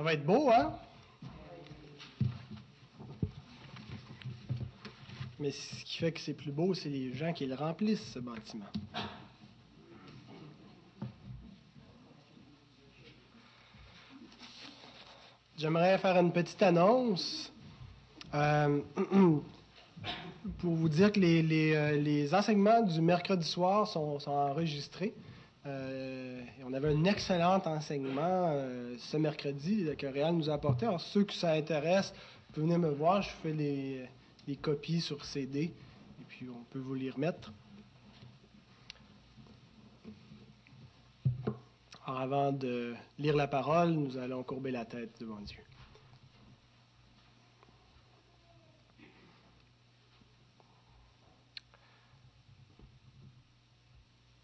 Ça va être beau, hein? Mais ce qui fait que c'est plus beau, c'est les gens qui le remplissent, ce bâtiment. J'aimerais faire une petite annonce euh, pour vous dire que euh, les, enseignements du mercredi soir sont, sont enregistrés. Euh, on avait un excellent enseignement euh, ce mercredi que Réal nous a apporté. Alors, ceux que ça intéresse, vous pouvez venir me voir. Je fais les, les copies sur CD et puis on peut vous les remettre. Alors, avant de lire la parole, nous allons courber la tête devant Dieu.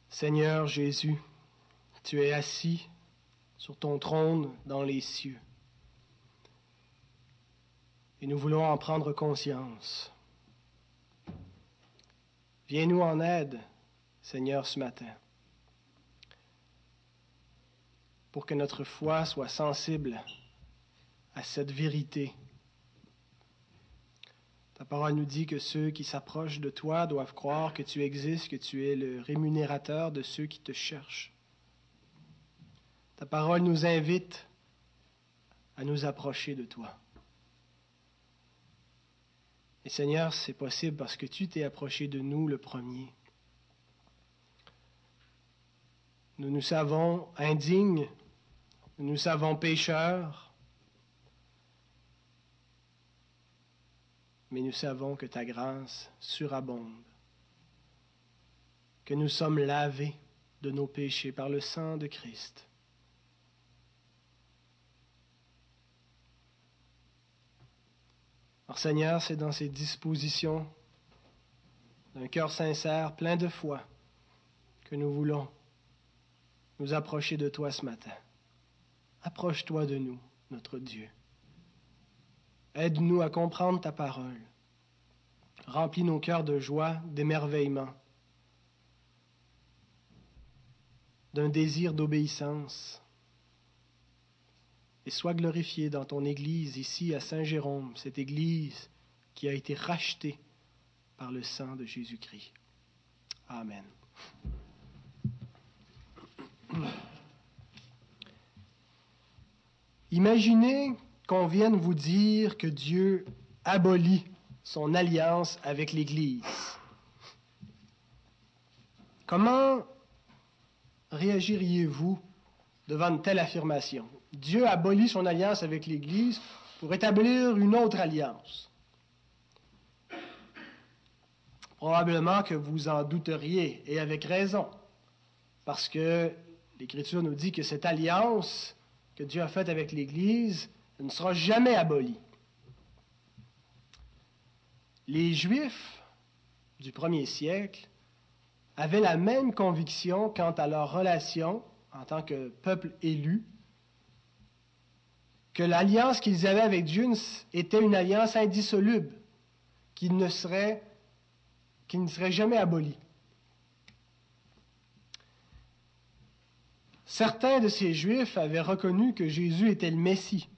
Seigneur Jésus, tu es assis sur ton trône dans les cieux. Et nous voulons en prendre conscience. Viens-nous en aide, Seigneur, ce matin, pour que notre foi soit sensible à cette vérité. Ta parole nous dit que ceux qui s'approchent de toi doivent croire que tu existes, que tu es le rémunérateur de ceux qui te cherchent. Ta parole nous invite à nous approcher de toi. Et Seigneur, c'est possible parce que tu t'es approché de nous le premier. Nous nous savons indignes, nous nous savons pécheurs, mais nous savons que ta grâce surabonde, que nous sommes lavés de nos péchés par le sang de Christ. Alors Seigneur, c'est dans ces dispositions d'un cœur sincère, plein de foi, que nous voulons nous approcher de toi ce matin. Approche-toi de nous, notre Dieu. Aide-nous à comprendre ta parole. Remplis nos cœurs de joie, d'émerveillement, d'un désir d'obéissance. Et sois glorifié dans ton Église ici à Saint-Jérôme, cette Église qui a été rachetée par le sang de Jésus-Christ. Amen. Imaginez qu'on vienne vous dire que Dieu abolit son alliance avec l'Église. Comment réagiriez-vous devant une telle affirmation? Dieu abolit son alliance avec l'Église pour établir une autre alliance. Probablement que vous en douteriez, et avec raison, parce que l'Écriture nous dit que cette alliance que Dieu a faite avec l'Église ne sera jamais abolie. Les Juifs du premier siècle avaient la même conviction quant à leur relation en tant que peuple élu, que l'alliance qu'ils avaient avec Dieu était une alliance indissoluble, qui ne serait, qui ne serait jamais abolie. Certains de ces Juifs avaient reconnu que Jésus était le Messie,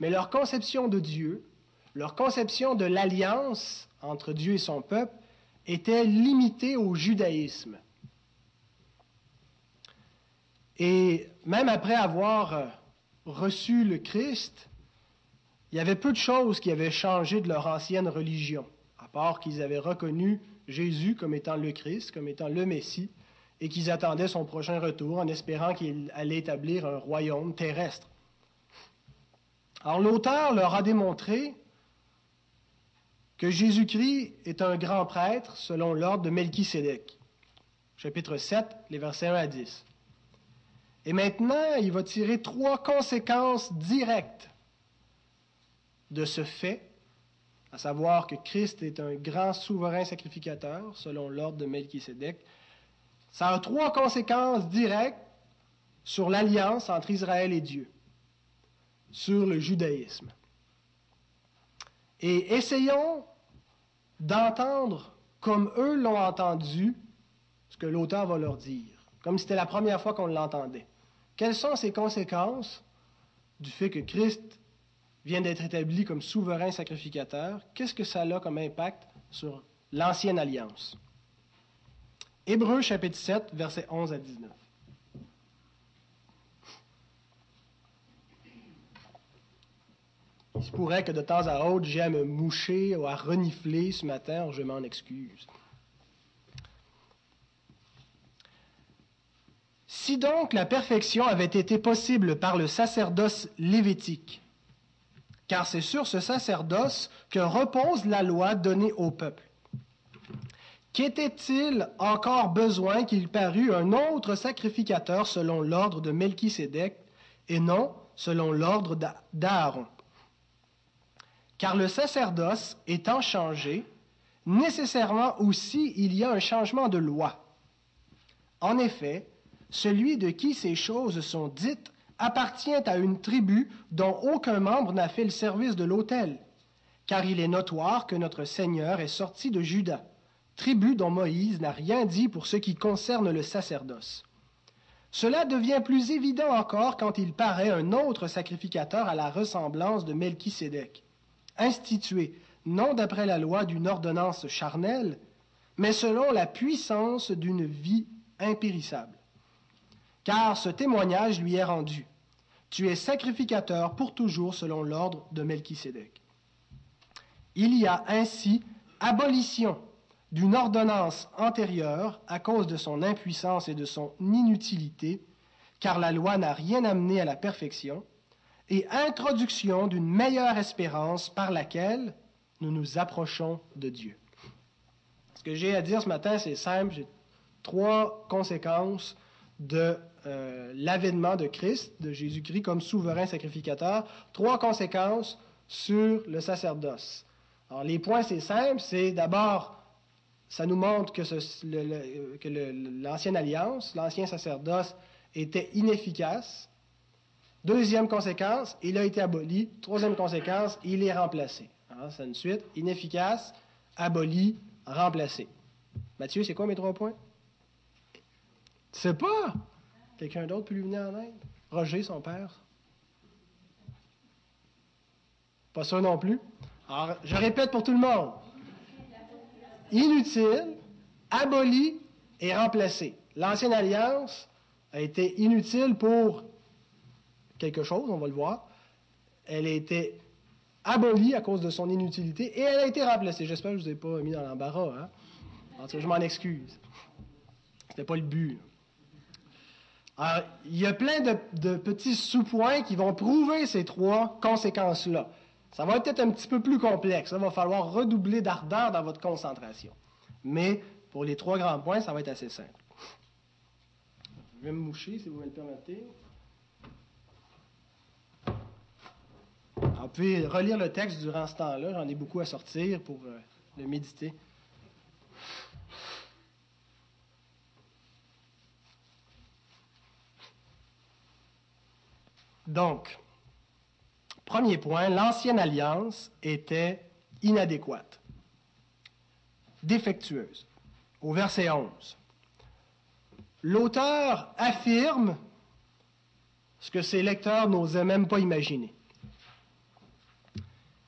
mais leur conception de Dieu, leur conception de l'alliance entre Dieu et son peuple était limitée au judaïsme. Et même après avoir reçu le Christ, il y avait peu de choses qui avaient changé de leur ancienne religion, à part qu'ils avaient reconnu Jésus comme étant le Christ, comme étant le Messie, et qu'ils attendaient son prochain retour en espérant qu'il allait établir un royaume terrestre. Alors l'auteur leur a démontré que Jésus-Christ est un grand prêtre selon l'ordre de Melchisédek. Chapitre 7, les versets 1 à 10. Et maintenant, il va tirer trois conséquences directes de ce fait, à savoir que Christ est un grand souverain sacrificateur selon l'ordre de Melchisédek. Ça a trois conséquences directes sur l'alliance entre Israël et Dieu sur le judaïsme. Et essayons d'entendre comme eux l'ont entendu ce que l'auteur va leur dire, comme c'était la première fois qu'on l'entendait. Quelles sont ces conséquences du fait que Christ vient d'être établi comme souverain sacrificateur, qu'est-ce que ça a comme impact sur l'ancienne alliance? Hébreux chapitre 7, versets 11 à 19. Il se pourrait que de temps à autre, j'ai à me moucher ou à renifler ce matin, je m'en excuse. Si donc la perfection avait été possible par le sacerdoce lévitique, car c'est sur ce sacerdoce que repose la loi donnée au peuple, qu'était-il encore besoin qu'il parût un autre sacrificateur selon l'ordre de Melchisédek et non selon l'ordre d'Aaron? Car le sacerdoce étant changé, nécessairement aussi il y a un changement de loi. En effet, celui de qui ces choses sont dites appartient à une tribu dont aucun membre n'a fait le service de l'autel, car il est notoire que notre Seigneur est sorti de Juda, tribu dont Moïse n'a rien dit pour ce qui concerne le sacerdoce. Cela devient plus évident encore quand il paraît un autre sacrificateur à la ressemblance de Melchisédek institué non d'après la loi d'une ordonnance charnelle, mais selon la puissance d'une vie impérissable. Car ce témoignage lui est rendu. Tu es sacrificateur pour toujours selon l'ordre de Melchisédek. Il y a ainsi abolition d'une ordonnance antérieure à cause de son impuissance et de son inutilité, car la loi n'a rien amené à la perfection, et introduction d'une meilleure espérance par laquelle nous nous approchons de Dieu. Ce que j'ai à dire ce matin, c'est simple. J'ai trois conséquences de euh, l'avènement de Christ, de Jésus-Christ comme souverain sacrificateur. Trois conséquences sur le sacerdoce. Alors, les points, c'est simple. C'est d'abord, ça nous montre que, l'ancienne alliance, l'ancien sacerdoce, était inefficace Deuxième conséquence, il a été aboli. Troisième conséquence, il est remplacé. C'est une suite. Inefficace, aboli, remplacé. Mathieu, c'est quoi mes trois points? Sais pas? Quelqu'un d'autre peut lui venir en aide? Roger, son père? Pas ça non plus. Alors, je répète pour tout le monde. Inutile, aboli et remplacé. L'ancienne alliance a été inutile pour quelque chose, on va le voir. Elle a été abolie à cause de son inutilité et elle a été remplacée. J'espère que je ne vous ai pas mis dans l'embarras. Hein? Je m'en excuse. C'était pas le but. Il y a plein de, petits sous-points qui vont prouver ces trois conséquences-là. Ça va être un petit peu plus complexe. Il va falloir redoubler d'ardeur dans votre concentration. Mais pour les trois grands points, ça va être assez simple. Je vais me moucher, si vous me le permettez. vous pouvez relire le texte durant ce temps-là. J'en ai beaucoup à sortir pour euh, le méditer. Donc, premier point, l'ancienne alliance était inadéquate, défectueuse. Au verset 11, l'auteur affirme ce que ses lecteurs n'osaient même pas imaginer.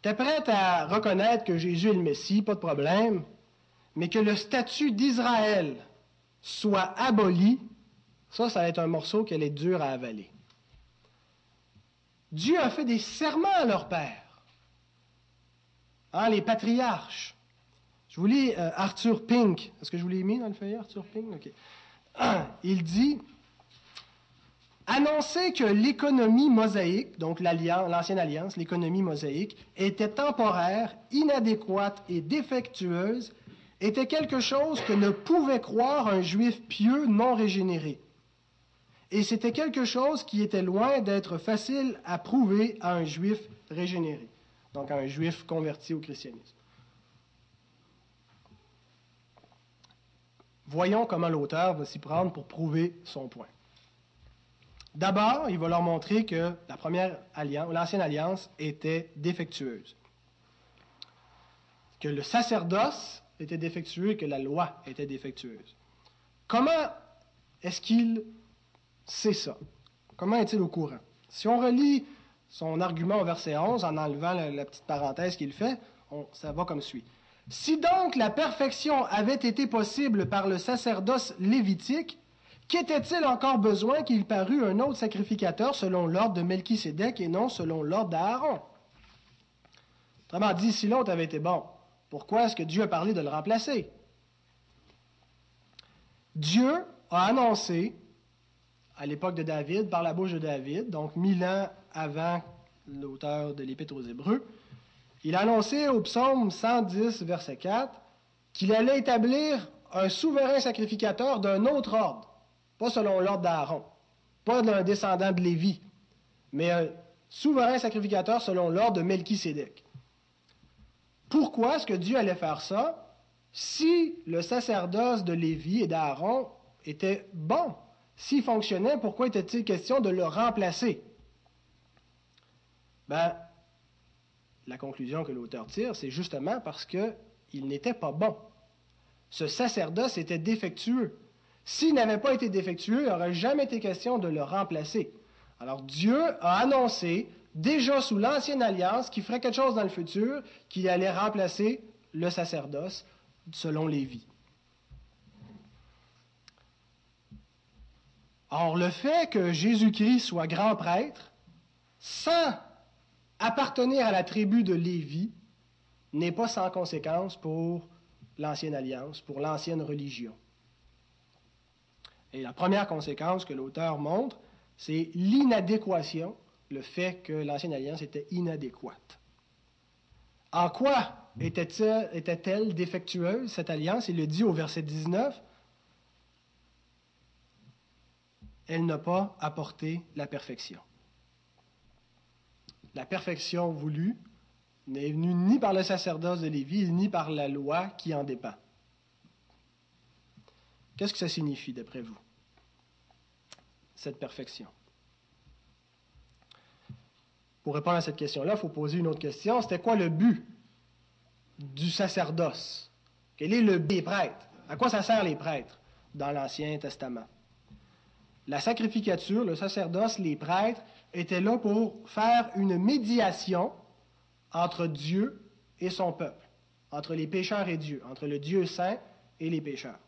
Tu es prête à reconnaître que Jésus est le Messie, pas de problème, mais que le statut d'Israël soit aboli, ça, ça va être un morceau qui est dur à avaler. Dieu a fait des serments à leur père, hein, les patriarches. Je vous lis euh, Arthur Pink. Est-ce que je vous l'ai mis dans le feuillet, Arthur Pink? Il dit annoncer que l'économie mosaïque, donc l'ancienne alliance, l'économie mosaïque, était temporaire, inadéquate et défectueuse, était quelque chose que ne pouvait croire un juif pieux non régénéré. Et c'était quelque chose qui était loin d'être facile à prouver à un juif régénéré, donc à un juif converti au christianisme. Voyons comment l'auteur va s'y prendre pour prouver son point. D'abord, il va leur montrer que la première alliance, l'ancienne alliance, était défectueuse. Que le sacerdoce était défectueux et que la loi était défectueuse. Comment est-ce qu'il sait ça? Comment est-il au courant? Si on relit son argument au verset 11, en enlevant la, petite parenthèse qu'il fait, ça va comme suit. Si donc la perfection avait été possible par le sacerdoce lévitique, qu'était-il encore besoin qu'il parût un autre sacrificateur selon l'ordre de Melchisédek et non selon l'ordre d'Aaron? Autrement dit, si l'autre avait été bon, pourquoi est-ce que Dieu a parlé de le remplacer? Dieu a annoncé, à l'époque de David, par la bouche de David, donc mille ans avant l'auteur de l'Épître aux Hébreux, il a annoncé au psaume 110, verset 4, qu'il allait établir un souverain sacrificateur d'un autre ordre, pas selon l'ordre d'Aaron, pas d'un descendant de Lévi, mais un souverain sacrificateur selon l'ordre de Melchisédek. Pourquoi est-ce que Dieu allait faire ça si le sacerdoce de Lévi et d'Aaron était bon? S'il fonctionnait, pourquoi était-il question de le remplacer? Ben, la conclusion que l'auteur tire, c'est justement parce qu'il n'était pas bon. Ce sacerdoce était défectueux. S'il n'avait pas été défectueux, il n'aurait jamais été question de le remplacer. Alors Dieu a annoncé, déjà sous l'ancienne alliance, qu'il ferait quelque chose dans le futur, qu'il allait remplacer le sacerdoce selon Lévi. Or, le fait que Jésus-Christ soit grand prêtre, sans appartenir à la tribu de Lévi n'est pas sans conséquence pour l'ancienne alliance, pour l'ancienne religion. Et la première conséquence que l'auteur montre, c'est l'inadéquation, le fait que l'ancienne alliance était inadéquate. En quoi était-elle était défectueuse, cette alliance? Il le dit au verset 19. Elle n'a pas apporté la perfection la perfection voulue n'est venue ni par le sacerdoce de Lévi, ni par la loi qui en dépend. Qu'est-ce que ça signifie, d'après vous, cette perfection? Pour répondre à cette question-là, il faut poser une autre question. C'était quoi le but du sacerdoce? Quel est le but des prêtres? À quoi ça sert les prêtres dans l'Ancien Testament? La sacrificature, le sacerdoce, les prêtres, était là pour faire une médiation entre Dieu et son peuple, entre les pécheurs et Dieu, entre le Dieu saint et les pécheurs.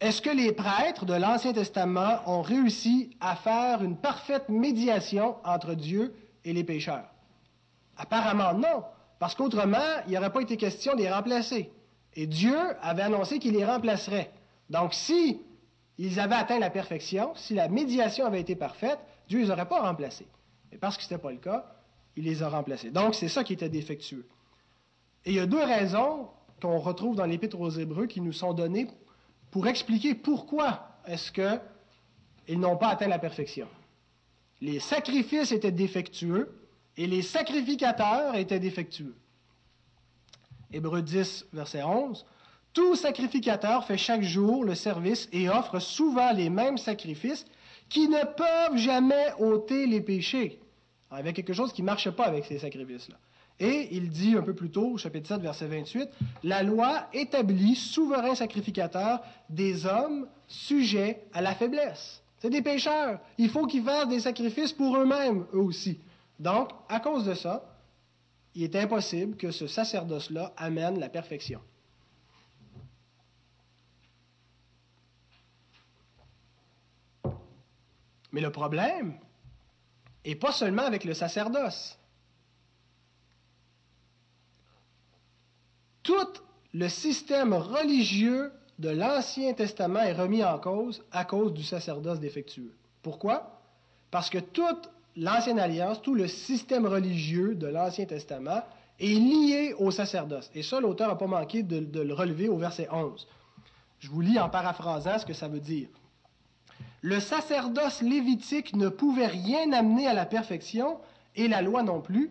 Est-ce que les prêtres de l'Ancien Testament ont réussi à faire une parfaite médiation entre Dieu et les pécheurs? Apparemment non, parce qu'autrement, il n'y aurait pas été question de les remplacer. Et Dieu avait annoncé qu'il les remplacerait. Donc si ils avaient atteint la perfection, si la médiation avait été parfaite, Dieu ne les aurait pas remplacés. Mais parce que ce n'était pas le cas, il les a remplacés. Donc, c'est ça qui était défectueux. Et il y a deux raisons qu'on retrouve dans l'Épître aux Hébreux qui nous sont données pour expliquer pourquoi est-ce qu'ils n'ont pas atteint la perfection. Les sacrifices étaient défectueux et les sacrificateurs étaient défectueux. Hébreux 10, verset 11. Tout sacrificateur fait chaque jour le service et offre souvent les mêmes sacrifices qui ne peuvent jamais ôter les péchés. Il y avait quelque chose qui ne marchait pas avec ces sacrifices-là. Et il dit un peu plus tôt, chapitre 7, verset 28, La loi établit souverain sacrificateur des hommes sujets à la faiblesse. C'est des pécheurs. Il faut qu'ils fassent des sacrifices pour eux-mêmes, eux aussi. Donc, à cause de ça, il est impossible que ce sacerdoce-là amène la perfection. Mais le problème n'est pas seulement avec le sacerdoce. Tout le système religieux de l'Ancien Testament est remis en cause à cause du sacerdoce défectueux. Pourquoi? Parce que toute l'Ancienne Alliance, tout le système religieux de l'Ancien Testament est lié au sacerdoce. Et ça, l'auteur n'a pas manqué de, le relever au verset 11. Je vous lis en paraphrasant ce que ça veut dire le sacerdoce lévitique ne pouvait rien amener à la perfection, et la loi non plus,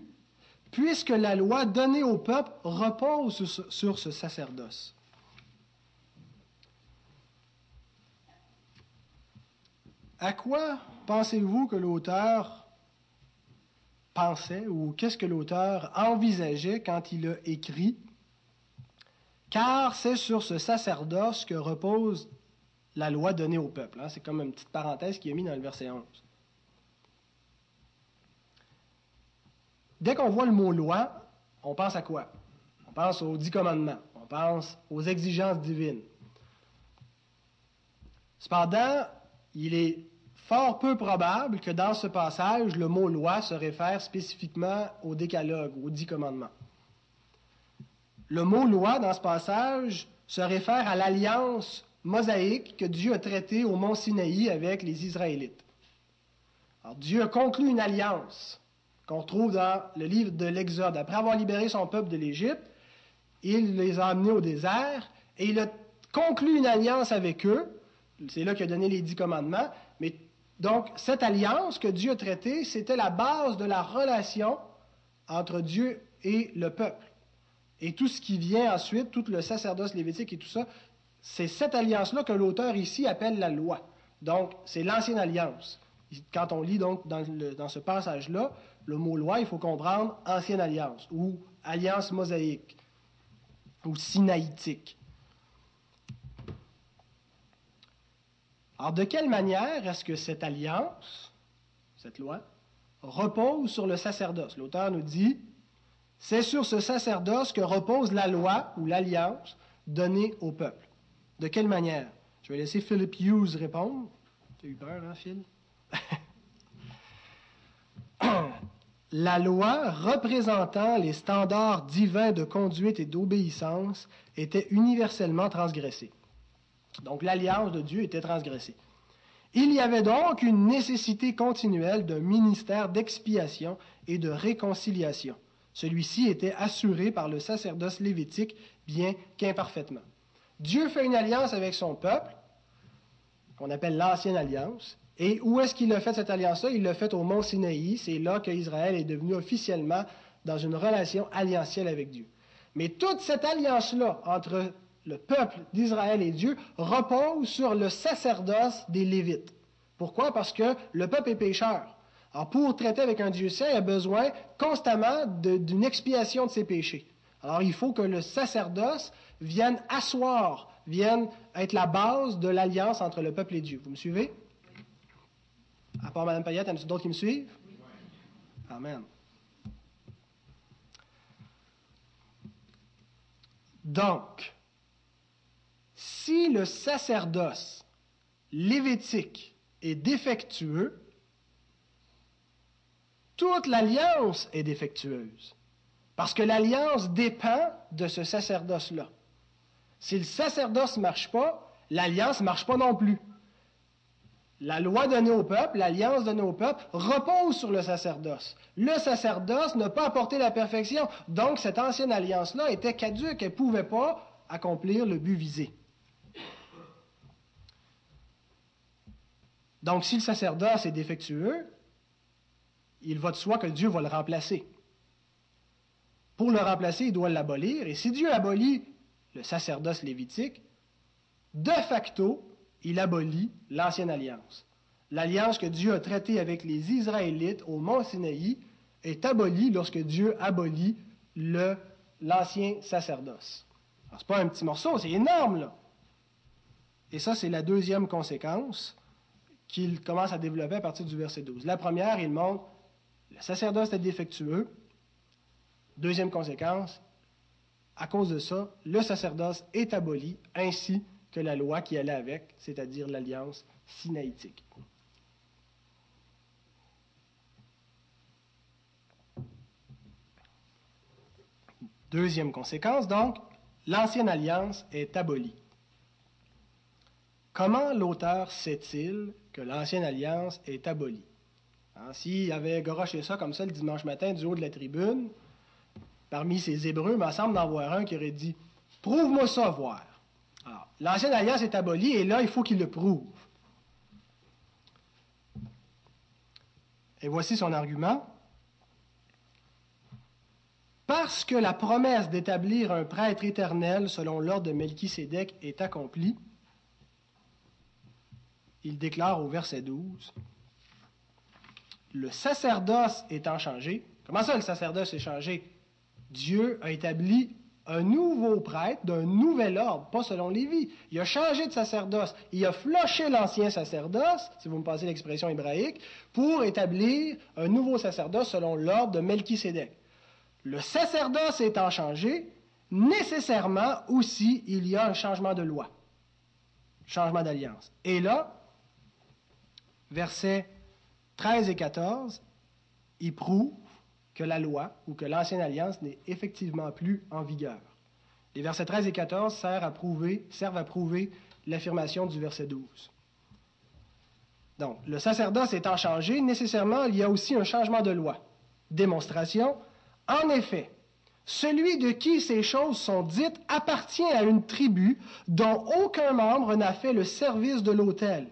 puisque la loi donnée au peuple repose sur ce sacerdoce. À quoi pensez-vous que l'auteur pensait ou qu'est-ce que l'auteur envisageait quand il a écrit? Car c'est sur ce sacerdoce que repose la loi donnée au peuple. Hein. C'est comme une petite parenthèse qui est mise dans le verset 11. Dès qu'on voit le mot loi, on pense à quoi? On pense aux dix commandements, on pense aux exigences divines. Cependant, il est fort peu probable que dans ce passage, le mot loi se réfère spécifiquement au décalogue, aux dix commandements. Le mot loi dans ce passage se réfère à l'alliance mosaïque que Dieu a traitée au mont Sinaï avec les Israélites. Dieu a conclu une alliance qu'on trouve dans le livre de l'Exode. Après avoir libéré son peuple de l'Égypte, il les a amenés au désert et il a conclu une alliance avec eux. C'est là qu'il a donné les dix commandements. Mais donc, cette alliance que Dieu a traitée, c'était la base de la relation entre Dieu et le peuple. Et tout ce qui vient ensuite, tout le sacerdoce lévitique et tout ça, c'est cette alliance-là que l'auteur ici appelle la loi. Donc, c'est l'ancienne alliance. Quand on lit donc dans, ce passage-là, le mot loi, il faut comprendre ancienne alliance ou alliance mosaïque ou sinaïtique. Alors, de quelle manière est-ce que cette alliance, cette loi, repose sur le sacerdoce? L'auteur nous dit, c'est sur ce sacerdoce que repose la loi ou l'alliance donnée au peuple. De quelle manière? Je vais laisser Philip Hughes répondre. Tu as eu peur, hein, Phil? la loi représentant les standards divins de conduite et d'obéissance était universellement transgressée. Donc l'alliance de Dieu était transgressée. Il y avait donc une nécessité continuelle d'un ministère d'expiation et de réconciliation. Celui-ci était assuré par le sacerdoce lévitique, bien qu'imparfaitement. Dieu fait une alliance avec son peuple, qu'on appelle l'ancienne alliance, et où est-ce qu'il a fait cette alliance-là? Il l'a faite au mont Sinaï. C'est là qu'Israël est devenu officiellement dans une relation alliantielle avec Dieu. Mais toute cette alliance-là entre le peuple d'Israël et Dieu repose sur le sacerdoce des Lévites. Pourquoi? Parce que le peuple est pécheur. Alors, pour traiter avec un Dieu saint, il a besoin constamment d'une expiation de ses péchés. Alors, il faut que le sacerdoce vienne asseoir, vienne être la base de l'alliance entre le peuple et Dieu. Vous me suivez? À part Mme Payette, y en a d'autres qui me suivent? Amen. Donc, si le sacerdoce lévitique est défectueux, toute l'alliance est défectueuse. Parce que l'alliance dépend de ce sacerdoce-là. Si le sacerdoce ne marche pas, l'alliance ne marche pas non plus. La loi donnée au peuple, l'alliance donnée au peuple, repose sur le sacerdoce. Le sacerdoce n'a pas apporté la perfection. Donc, cette ancienne alliance-là était caduque. Elle ne pouvait pas accomplir le but visé. Donc, si le sacerdoce est défectueux, il va de soi que Dieu va le remplacer. Pour le remplacer, il doit l'abolir. Et si Dieu abolit le sacerdoce lévitique, de facto, il abolit l'ancienne alliance. L'alliance que Dieu a traitée avec les Israélites au mont Sinaï est abolie lorsque Dieu abolit l'ancien sacerdoce. Ce n'est pas un petit morceau, c'est énorme, là. Et ça, c'est la deuxième conséquence qu'il commence à développer à partir du verset 12. La première, il montre le sacerdoce est défectueux. Deuxième conséquence, à cause de ça, le sacerdoce est aboli, ainsi que la loi qui allait avec, c'est-à-dire l'alliance sinaïtique. Deuxième conséquence, donc, l'ancienne alliance est abolie. Comment l'auteur sait-il que l'ancienne alliance est abolie? Hein, s'il avait goroché ça comme ça le dimanche matin du haut de la tribune, parmi ces Hébreux, il me semble d'en voir un qui aurait dit Prouve-moi ça, voir. L'ancienne alliance est abolie et là, il faut qu'il le prouve. Et voici son argument. Parce que la promesse d'établir un prêtre éternel selon l'ordre de Melchisédek est accomplie, il déclare au verset 12 le sacerdoce étant changé, comment ça le sacerdoce est changé? Dieu a établi un nouveau prêtre d'un nouvel ordre, pas selon Lévi. Il a changé de sacerdoce. Il a floché l'ancien sacerdoce, si vous me passez l'expression hébraïque, pour établir un nouveau sacerdoce selon l'ordre de Melchisédek. le sacerdoce étant changé, nécessairement aussi il y a un changement de loi, changement d'alliance. Et là, versets 13 et 14, il prouve que la loi ou que l'ancienne alliance n'est effectivement plus en vigueur. Les versets 13 et 14 servent à prouver, l'affirmation du verset 12. Donc, le sacerdoce étant changé, nécessairement, il y a aussi un changement de loi. Démonstration. En effet, celui de qui ces choses sont dites appartient à une tribu dont aucun membre n'a fait le service de l'autel.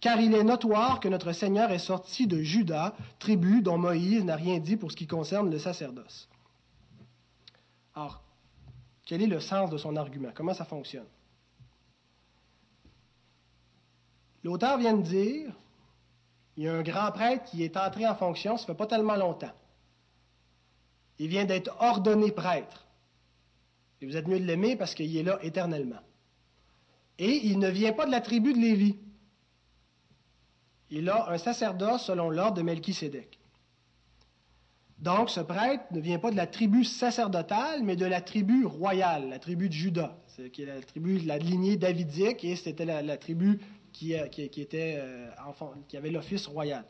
Car il est notoire que notre Seigneur est sorti de Juda, tribu dont Moïse n'a rien dit pour ce qui concerne le sacerdoce. Alors, quel est le sens de son argument? Comment ça fonctionne? L'auteur vient de dire, il y a un grand prêtre qui est entré en fonction, ça fait pas tellement longtemps. Il vient d'être ordonné prêtre. Et vous êtes mieux de l'aimer parce qu'il est là éternellement. Et il ne vient pas de la tribu de Lévi. Il a un sacerdoce selon l'ordre de Melchisédek. Donc, ce prêtre ne vient pas de la tribu sacerdotale, mais de la tribu royale, la tribu de Juda, qui est la tribu de la lignée davidique, et c'était la, tribu qui, euh, euh, qui avait l'office royal.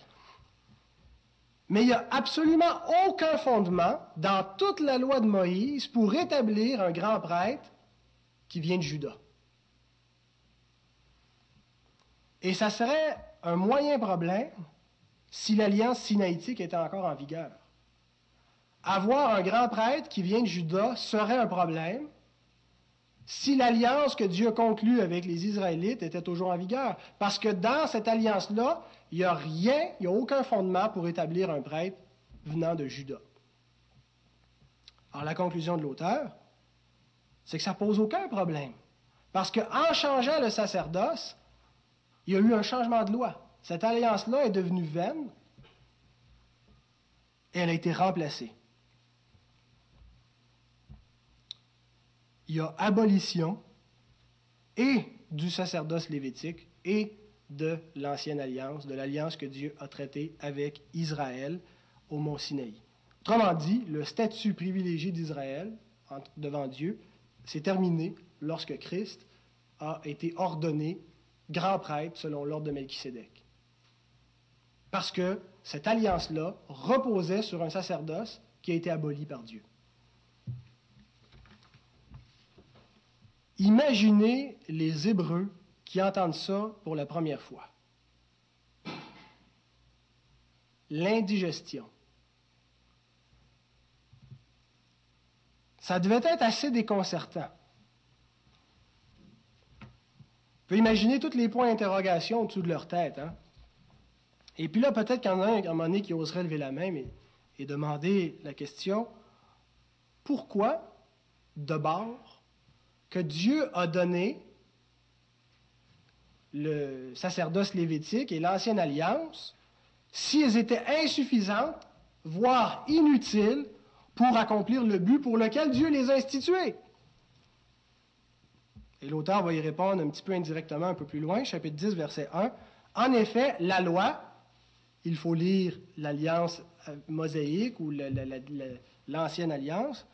Mais il n'y a absolument aucun fondement dans toute la loi de Moïse pour établir un grand prêtre qui vient de Juda. Et ça serait un moyen problème si l'alliance sinaïtique était encore en vigueur. Avoir un grand prêtre qui vient de Juda serait un problème si l'alliance que Dieu a conclue avec les Israélites était toujours en vigueur. Parce que dans cette alliance-là, il n'y a rien, il n'y a aucun fondement pour établir un prêtre venant de Juda. Alors la conclusion de l'auteur, c'est que ça pose aucun problème. Parce qu'en changeant le sacerdoce, il y a eu un changement de loi. Cette alliance-là est devenue vaine et elle a été remplacée. Il y a abolition et du sacerdoce lévitique et de l'ancienne alliance, de l'alliance que Dieu a traitée avec Israël au mont Sinaï. Autrement dit, le statut privilégié d'Israël devant Dieu s'est terminé lorsque Christ a été ordonné grand prêtre selon l'ordre de Melchisédek. Parce que cette alliance-là reposait sur un sacerdoce qui a été aboli par Dieu. Imaginez les Hébreux qui entendent ça pour la première fois. L'indigestion. Ça devait être assez déconcertant. On peut imaginer tous les points d'interrogation au-dessus de leur tête. Hein? Et puis là, peut-être qu'il y en a un moment donné qui oserait lever la main et, demander la question pourquoi, de bord, que Dieu a donné le sacerdoce lévitique et l'ancienne alliance si elles étaient insuffisantes, voire inutiles, pour accomplir le but pour lequel Dieu les a instituées. Et l'auteur va y répondre un petit peu indirectement un peu plus loin, chapitre 10, verset 1. En effet, la loi, il faut lire l'alliance euh, mosaïque ou l'ancienne alliance,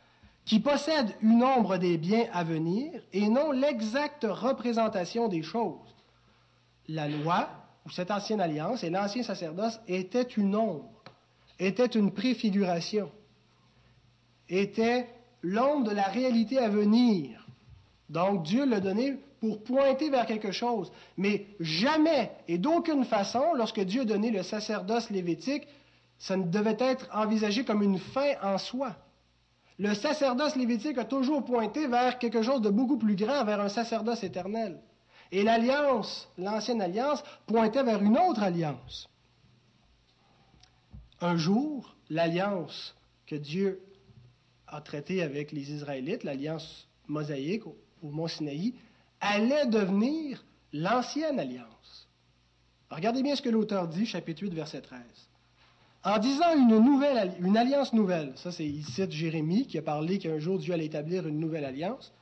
qui possède une ombre des biens à venir et non l'exacte représentation des choses la loi, ou cette ancienne alliance, et l'ancien sacerdoce était une ombre, était une préfiguration, était l'ombre de la réalité à venir. Donc Dieu l'a donné pour pointer vers quelque chose. Mais jamais et d'aucune façon, lorsque Dieu a donné le sacerdoce lévitique, ça ne devait être envisagé comme une fin en soi. Le sacerdoce lévitique a toujours pointé vers quelque chose de beaucoup plus grand, vers un sacerdoce éternel. Et l'alliance, l'ancienne alliance, pointait vers une autre alliance. Un jour, l'alliance que Dieu a traitée avec les Israélites, l'alliance mosaïque au, mont Sinaï, allait devenir l'ancienne alliance. regardez bien ce que l'auteur dit, chapitre 8, verset 13. En disant une nouvelle, une alliance nouvelle, ça c'est, il cite Jérémie qui a parlé qu'un jour Dieu allait établir une nouvelle alliance.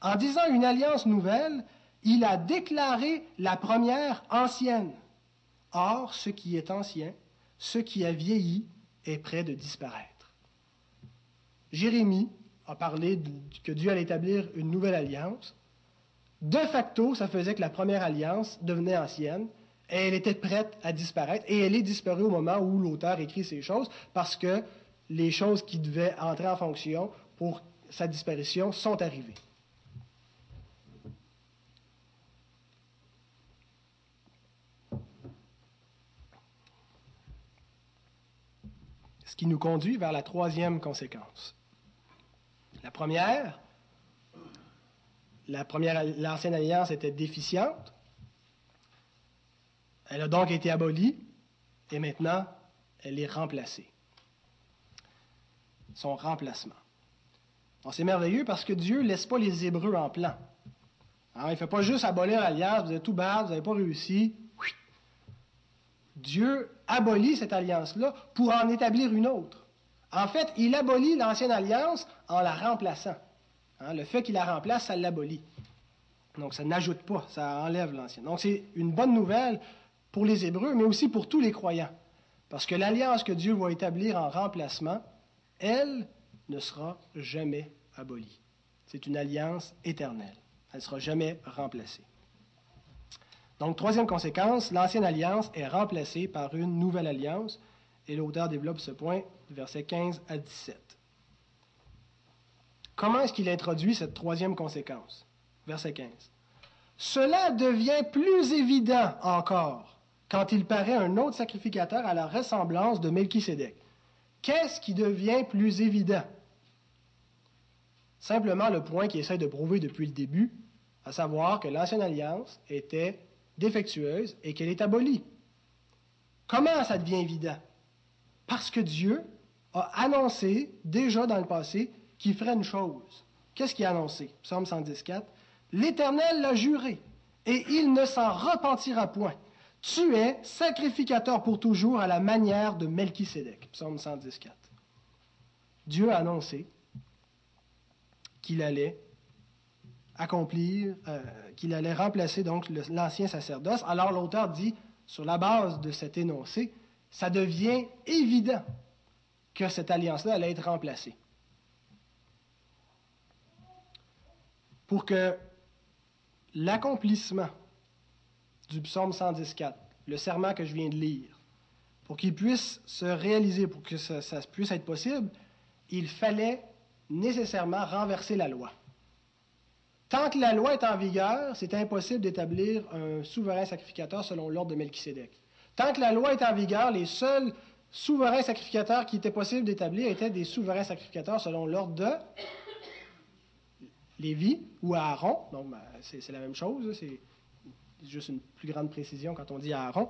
En disant une alliance nouvelle, il a déclaré la première ancienne. Or, ce qui est ancien, ce qui a vieilli, est près de disparaître. Jérémie a parlé que Dieu allait établir une nouvelle alliance. De facto, ça faisait que la première alliance devenait ancienne et elle était prête à disparaître et elle est disparue au moment où l'auteur écrit ces choses parce que les choses qui devaient entrer en fonction pour sa disparition sont arrivées. Ce qui nous conduit vers la troisième conséquence. La première, la première, l'ancienne alliance était déficiente. Elle a donc été abolie et maintenant elle est remplacée. Son remplacement. c'est merveilleux parce que Dieu ne laisse pas les Hébreux en plan. il ne fait pas juste abolir l'alliance, vous êtes tout bad, vous n'avez pas réussi. Dieu abolit cette alliance-là pour en établir une autre. En fait, il abolit l'ancienne alliance en la remplaçant. Hein, le fait qu'il la remplace, ça l'abolit. Donc, ça n'ajoute pas, ça enlève l'ancienne. Donc, c'est une bonne nouvelle pour les Hébreux, mais aussi pour tous les croyants. Parce que l'alliance que Dieu va établir en remplacement, elle ne sera jamais abolie. C'est une alliance éternelle. Elle ne sera jamais remplacée. Donc, troisième conséquence, l'ancienne alliance est remplacée par une nouvelle alliance, et l'auteur développe ce point versets 15 à 17. Comment est-ce qu'il introduit cette troisième conséquence? Verset 15. Cela devient plus évident encore quand il paraît un autre sacrificateur à la ressemblance de Melchisédek. Qu'est-ce qui devient plus évident? Simplement le point qu'il essaie de prouver depuis le début, à savoir que l'ancienne alliance était défectueuse et qu'elle est abolie. Comment ça devient évident? Parce que Dieu a annoncé déjà dans le passé qu'il ferait une chose. Qu'est-ce qu'il a annoncé? Psaume 114. L'Éternel l'a juré, et il ne s'en repentira point. Tu es sacrificateur pour toujours à la manière de Melchisédek. Psaume 114. Dieu a annoncé qu'il allait accomplir, euh, qu'il allait remplacer donc l'ancien sacerdoce. Alors l'auteur dit, sur la base de cet énoncé, ça devient évident que cette alliance-là allait être remplacée. Pour que l'accomplissement du psaume 114, le serment que je viens de lire, pour qu'il puisse se réaliser, pour que ça, puisse être possible, il fallait nécessairement renverser la loi. Tant que la loi est en vigueur, c'est impossible d'établir un souverain sacrificateur selon l'ordre de Melchisédek. Tant que la loi est en vigueur, les seuls souverains sacrificateurs qui étaient possibles d'établir étaient des souverains sacrificateurs selon l'ordre de Lévi ou Aaron. Donc, ben, c'est la même chose. C'est juste une plus grande précision quand on dit Aaron.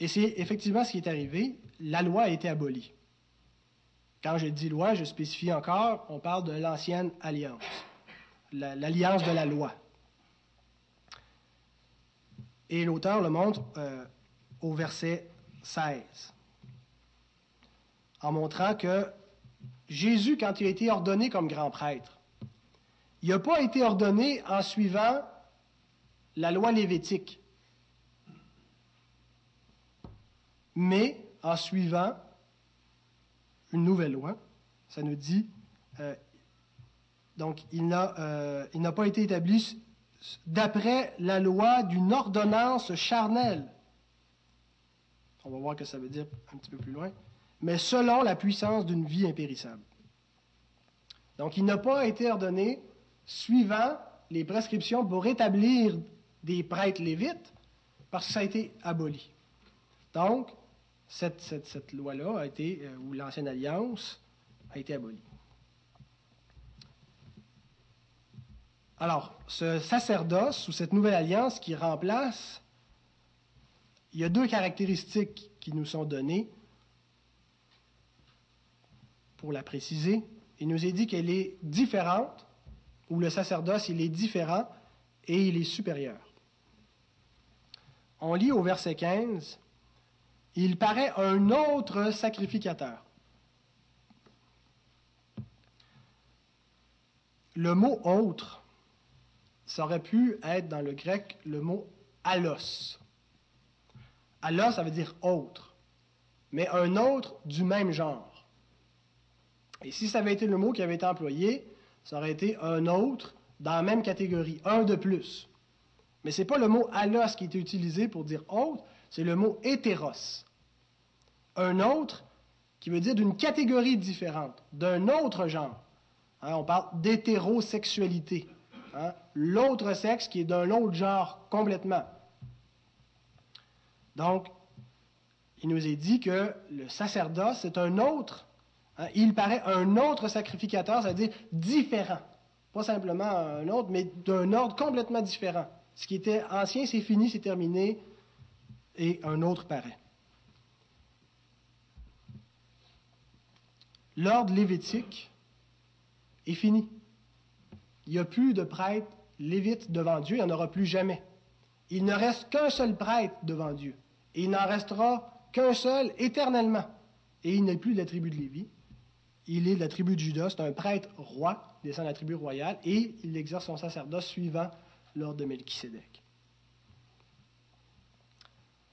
Et c'est effectivement ce qui est arrivé. La loi a été abolie. Quand je dis loi, je spécifie encore, on parle de l'ancienne alliance, l'alliance de la loi. Et l'auteur le montre euh, au verset 16, en montrant que Jésus, quand il a été ordonné comme grand prêtre, il n'a pas été ordonné en suivant la loi lévitique, mais en suivant une nouvelle loi. Ça nous dit, euh, donc il n'a euh, pas été établi d'après la loi d'une ordonnance charnelle. On va voir ce que ça veut dire un petit peu plus loin. Mais selon la puissance d'une vie impérissable. Donc, il n'a pas été ordonné suivant les prescriptions pour établir des prêtres lévites, parce que ça a été aboli. Donc, cette, loi-là a été, euh, ou l'ancienne alliance, a été abolie. Alors, ce sacerdoce ou cette nouvelle alliance qui remplace, il y a deux caractéristiques qui nous sont données. Pour la préciser, il nous est dit qu'elle est différente, ou le sacerdoce, il est différent et il est supérieur. On lit au verset 15, il paraît un autre sacrificateur. Le mot autre ça aurait pu être dans le grec le mot allos. Allos, ça veut dire autre. mais un autre du même genre. Et si ça avait été le mot qui avait été employé, ça aurait été un autre dans la même catégorie, un de plus. Mais ce n'est pas le mot allos qui était utilisé pour dire autre, c'est le mot hétéros. Un autre qui veut dire d'une catégorie différente, d'un autre genre. Hein, on parle d'hétérosexualité. Hein, l'autre sexe qui est d'un autre genre complètement. Donc, il nous est dit que le sacerdoce, c'est un autre. Hein, il paraît un autre sacrificateur, c'est-à-dire différent. Pas simplement un autre, mais d'un ordre complètement différent. Ce qui était ancien, c'est fini, c'est terminé, et un autre paraît. L'ordre lévitique est fini. Il n'y a plus de prêtre lévite devant Dieu, il n'y en aura plus jamais. Il ne reste qu'un seul prêtre devant Dieu. Et il n'en restera qu'un seul éternellement. Et il n'est plus de la tribu de Lévi. Il est de la tribu de Judas. C'est un prêtre roi, descend de la tribu royale, et il exerce son sacerdoce suivant l'ordre de Melchisédek.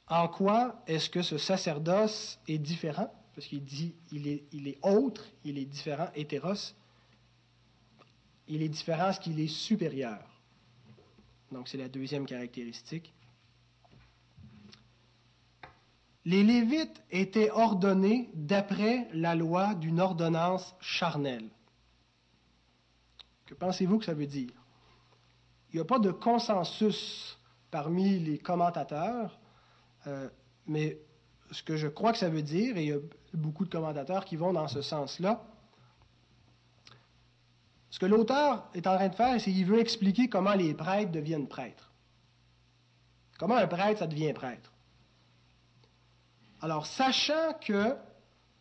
En quoi est-ce que ce sacerdoce est différent? Parce qu'il dit il est, autre, il est différent, hétéros. Il est différent parce qu'il est supérieur. Donc, c'est la deuxième caractéristique. Les Lévites étaient ordonnés d'après la loi d'une ordonnance charnelle. Que pensez-vous que ça veut dire? Il n'y a pas de consensus parmi les commentateurs, euh, mais ce que je crois que ça veut dire, et il y a beaucoup de commentateurs qui vont dans ce sens-là, ce que l'auteur est en train de faire, c'est qu'il veut expliquer comment les prêtres deviennent prêtres. Comment un prêtre, ça devient prêtre. Alors, sachant que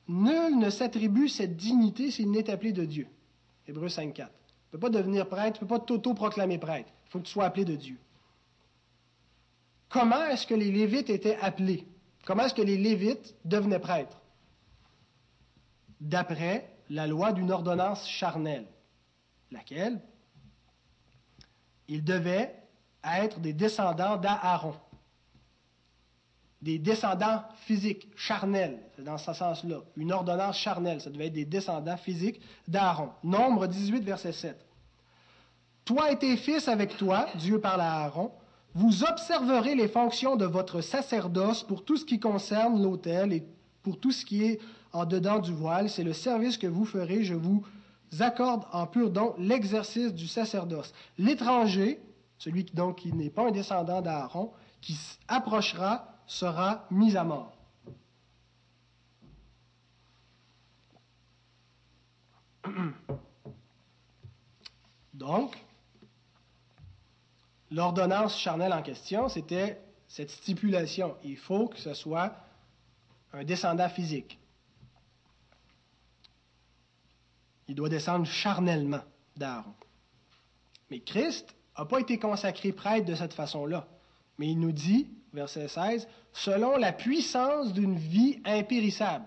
nul ne s'attribue cette dignité s'il n'est appelé de Dieu. Hébreu 5.4. Tu ne peux pas devenir prêtre, tu ne peux pas t'auto-proclamer prêtre. Il faut que tu sois appelé de Dieu. Comment est-ce que les Lévites étaient appelés? Comment est-ce que les Lévites devenaient prêtres? D'après la loi d'une ordonnance charnelle, laquelle? Ils devaient être des descendants d'Aaron des descendants physiques, charnels, dans ce sens-là, une ordonnance charnelle, ça devait être des descendants physiques d'Aaron. Nombre 18, verset 7. Toi et tes fils avec toi, Dieu parle à Aaron, vous observerez les fonctions de votre sacerdoce pour tout ce qui concerne l'autel et pour tout ce qui est en dedans du voile. C'est le service que vous ferez. Je vous accorde en pur don l'exercice du sacerdoce. L'étranger, celui qui, n'est pas un descendant d'Aaron, qui approchera sera mis à mort. Donc, l'ordonnance charnelle en question, c'était cette stipulation. Il faut que ce soit un descendant physique. Il doit descendre charnellement d'Aaron. Mais Christ n'a pas été consacré prêtre de cette façon-là. Mais il nous dit verset 16, selon la puissance d'une vie impérissable.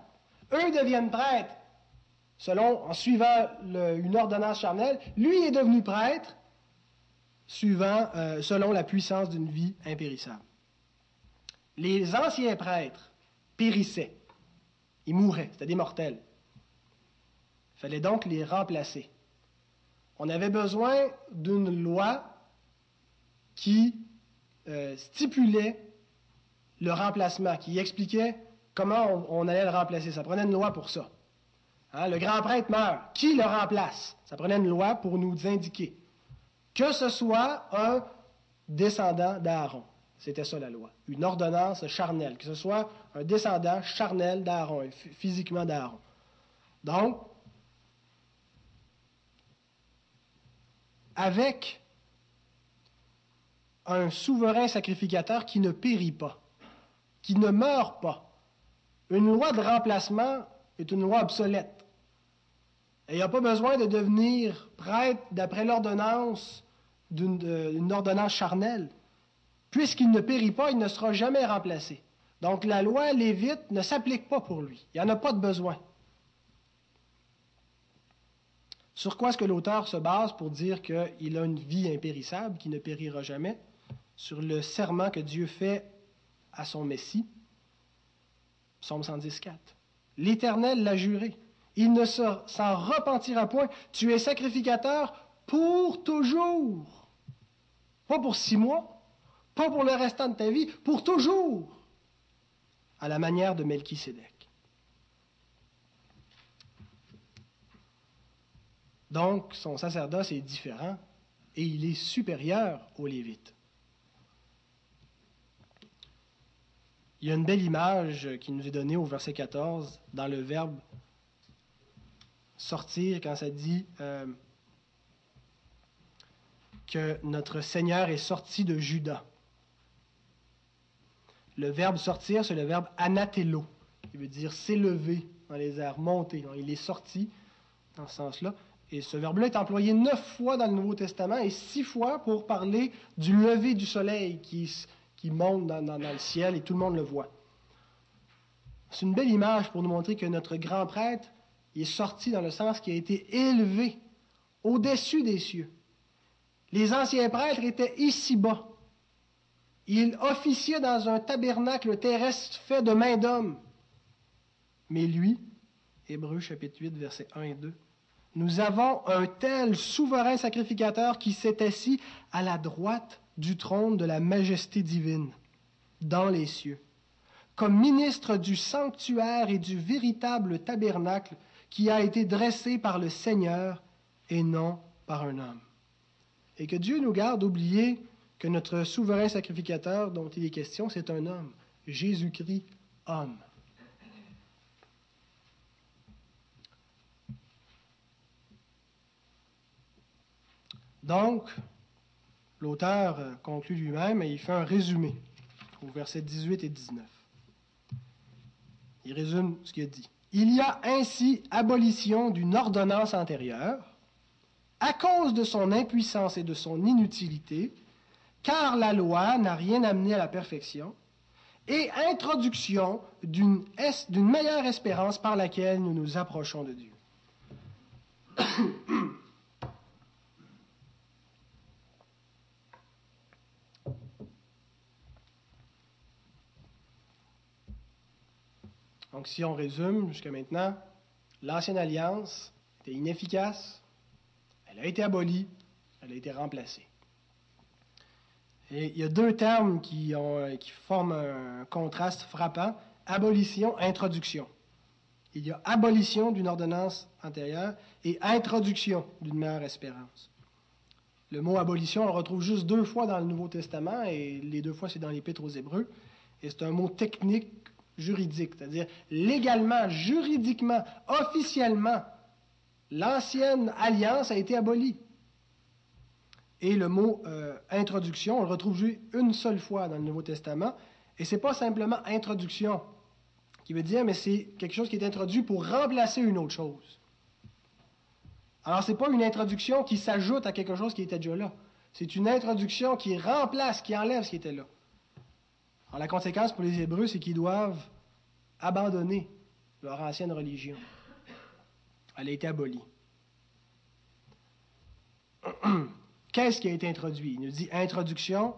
Eux deviennent prêtres selon, en suivant une ordonnance charnelle. Lui est devenu prêtre suivant, euh, selon la puissance d'une vie impérissable. Les anciens prêtres périssaient. Ils mouraient. C'était des mortels. Fallait donc les remplacer. On avait besoin d'une loi qui euh, stipulait le remplacement, qui expliquait comment on, allait le remplacer. Ça prenait une loi pour ça. Hein, le grand prêtre meurt. Qui le remplace? Ça prenait une loi pour nous indiquer. Que ce soit un descendant d'Aaron. C'était ça la loi. Une ordonnance charnelle. Que ce soit un descendant charnel d'Aaron, physiquement d'Aaron. Donc, avec un souverain sacrificateur qui ne périt pas qui ne meurt pas. Une loi de remplacement est une loi obsolète. Il n'y a pas besoin de devenir prêtre d'après l'ordonnance d'une ordonnance charnelle. Puisqu'il ne périt pas, il ne sera jamais remplacé. Donc la loi lévite ne s'applique pas pour lui. Il n'y en a pas de besoin. Sur quoi est-ce que l'auteur se base pour dire qu'il a une vie impérissable qui ne périra jamais? Sur le serment que Dieu fait à son Messie? Psaume 110, 4. L'Éternel l'a juré. Il ne s'en repentira point. Tu es sacrificateur pour toujours. Pas pour six mois, pas pour le restant de ta vie, pour toujours. À la manière de Melchisédek. Donc, son sacerdoce est différent et il est supérieur aux Lévites. Il y a une belle image qui nous est donnée au verset 14 dans le verbe sortir quand ça dit euh, que notre Seigneur est sorti de Judas. Le verbe sortir, c'est le verbe anatello, qui veut dire s'élever dans les airs, monter. il est sorti dans ce sens-là. Et ce verbe-là est employé neuf fois dans le Nouveau Testament et six fois pour parler du lever du soleil qui, monte dans, le ciel et tout le monde le voit. C'est une belle image pour nous montrer que notre grand prêtre est sorti dans le sens qui a été élevé au-dessus des cieux. Les anciens prêtres étaient ici-bas. Ils officiaient dans un tabernacle terrestre fait de main d'homme. Mais lui, Hébreu chapitre 8, versets 1 et 2, nous avons un tel souverain sacrificateur qui s'est assis à la droite du trône de la majesté divine dans les cieux, comme ministre du sanctuaire et du véritable tabernacle qui a été dressé par le Seigneur et non par un homme. Et que Dieu nous garde d'oublier que notre souverain sacrificateur dont il est question, c'est un homme, Jésus-Christ, homme. Donc, l'auteur euh, conclut lui-même et il fait un résumé au verset 18 et 19. Il résume ce qu'il a dit. Il y a ainsi abolition d'une ordonnance antérieure, à cause de son impuissance et de son inutilité, car la loi n'a rien amené à la perfection, et introduction d'une meilleure espérance par laquelle nous nous approchons de Dieu. Donc, si on résume jusqu'à maintenant, l'ancienne alliance était inefficace, elle a été abolie, elle a été remplacée. Et il y a deux termes qui, qui forment un contraste frappant abolition, introduction. Il y a abolition d'une ordonnance antérieure et introduction d'une meilleure espérance. Le mot abolition, on le retrouve juste deux fois dans le Nouveau Testament et les deux fois, c'est dans l'Épître aux Hébreux. Et c'est un mot technique juridique, c'est-à-dire légalement, juridiquement, officiellement, l'ancienne alliance a été abolie. Et le mot euh, introduction, on le retrouve une seule fois dans le Nouveau Testament, et ce n'est pas simplement introduction, qui veut dire, mais c'est quelque chose qui est introduit pour remplacer une autre chose. Alors, ce n'est pas une introduction qui s'ajoute à quelque chose qui était déjà là. C'est une introduction qui remplace, qui enlève ce qui était là. Alors, la conséquence pour les Hébreux, c'est qu'ils doivent abandonner leur ancienne religion. Elle a été abolie. Qu'est-ce qui a été introduit? Il nous dit introduction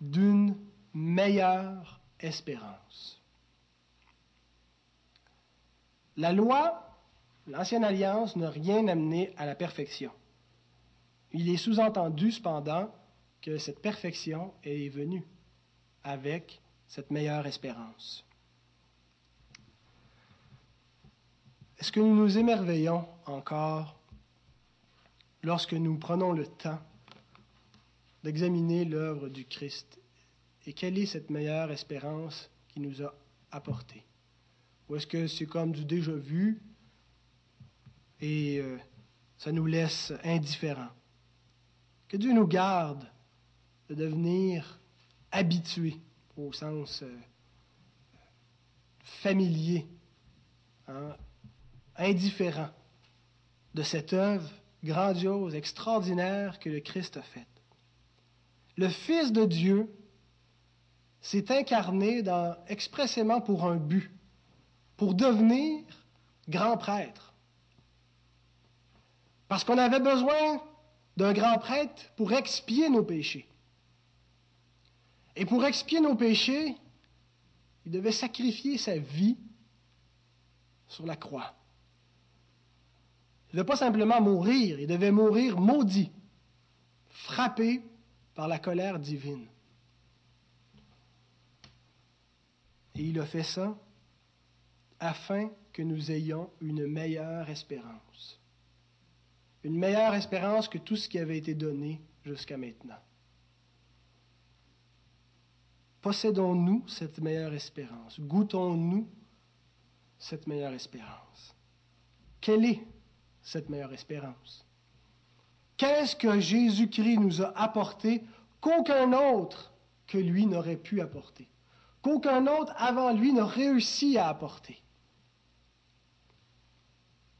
d'une meilleure espérance. La loi, l'ancienne alliance, n'a rien amené à la perfection. Il est sous-entendu cependant que cette perfection est venue avec cette meilleure espérance. Est-ce que nous nous émerveillons encore lorsque nous prenons le temps d'examiner l'œuvre du Christ? Et quelle est cette meilleure espérance qu'il nous a apportée? Ou est-ce que c'est comme du déjà vu et euh, ça nous laisse indifférents? Que Dieu nous garde de devenir habitués au sens euh, familier, hein, indifférent de cette œuvre grandiose, extraordinaire que le Christ a faite. Le Fils de Dieu s'est incarné expressément pour un but, pour devenir grand prêtre. Parce qu'on avait besoin d'un grand prêtre pour expier nos péchés. Et pour expier nos péchés, il devait sacrifier sa vie sur la croix. Il ne devait pas simplement mourir, il devait mourir maudit, frappé par la colère divine. Et il a fait ça afin que nous ayons une meilleure espérance. Une meilleure espérance que tout ce qui avait été donné jusqu'à maintenant. Possédons-nous cette meilleure espérance? Goûtons-nous cette meilleure espérance? Quelle est cette meilleure espérance? Qu'est-ce que Jésus-Christ nous a apporté qu'aucun autre que lui n'aurait pu apporter, qu'aucun autre avant lui n'a réussi à apporter?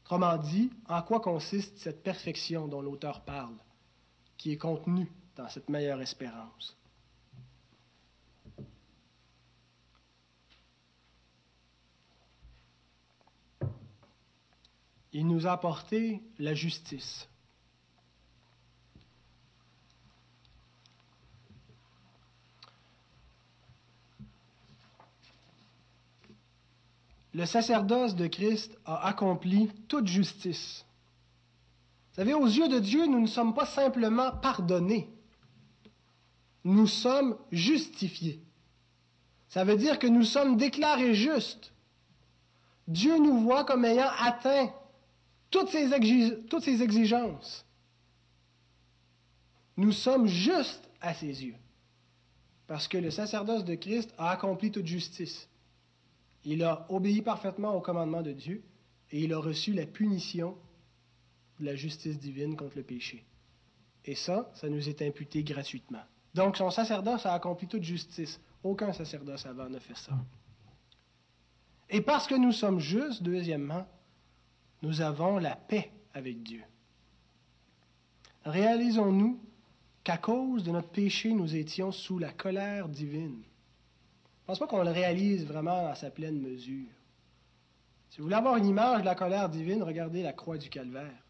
Autrement dit, en quoi consiste cette perfection dont l'auteur parle, qui est contenue dans cette meilleure espérance? Il nous a apporté la justice. Le sacerdoce de Christ a accompli toute justice. Vous savez, aux yeux de Dieu, nous ne sommes pas simplement pardonnés, nous sommes justifiés. Ça veut dire que nous sommes déclarés justes. Dieu nous voit comme ayant atteint toutes ces, exigences. Nous sommes justes à ses yeux, parce que le sacerdoce de Christ a accompli toute justice. Il a obéi parfaitement au commandement de Dieu et il a reçu la punition de la justice divine contre le péché. Et ça, ça nous est imputé gratuitement. Donc son sacerdoce a accompli toute justice. Aucun sacerdoce avant ne fait ça. Et parce que nous sommes justes, deuxièmement, nous avons la paix avec Dieu. Réalisons-nous qu'à cause de notre péché, nous étions sous la colère divine. Je ne pense pas qu'on le réalise vraiment à sa pleine mesure. Si vous voulez avoir une image de la colère divine, regardez la croix du calvaire.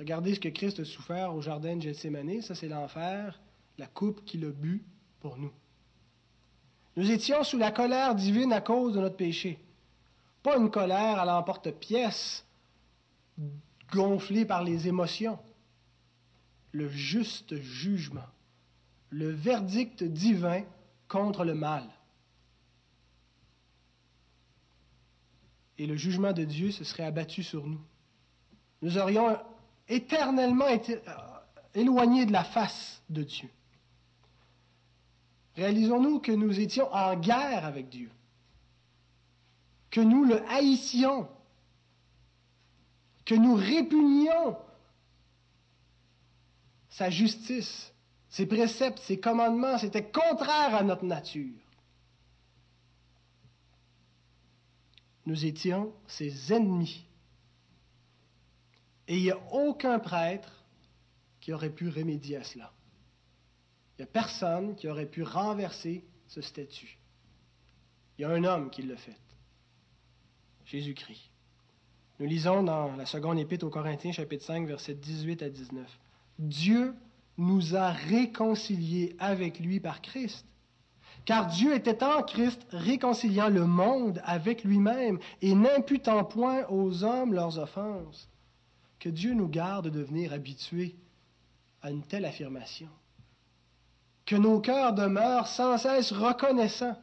Regardez ce que Christ a souffert au jardin de Gethsemane. Ça, c'est l'enfer, la coupe qu'il a bu pour nous. Nous étions sous la colère divine à cause de notre péché. Pas une colère à l'emporte-pièce, gonflé par les émotions, le juste jugement, le verdict divin contre le mal. Et le jugement de Dieu se serait abattu sur nous. Nous aurions éternellement été euh, éloignés de la face de Dieu. Réalisons-nous que nous étions en guerre avec Dieu, que nous le haïssions que nous répugnions sa justice, ses préceptes, ses commandements, c'était contraire à notre nature. Nous étions ses ennemis. Et il n'y a aucun prêtre qui aurait pu remédier à cela. Il n'y a personne qui aurait pu renverser ce statut. Il y a un homme qui l'a fait, Jésus-Christ. Nous lisons dans la seconde épître aux Corinthiens, chapitre 5, versets 18 à 19. Dieu nous a réconciliés avec lui par Christ. Car Dieu était en Christ réconciliant le monde avec lui-même et n'imputant point aux hommes leurs offenses. Que Dieu nous garde de devenir habitués à une telle affirmation. Que nos cœurs demeurent sans cesse reconnaissants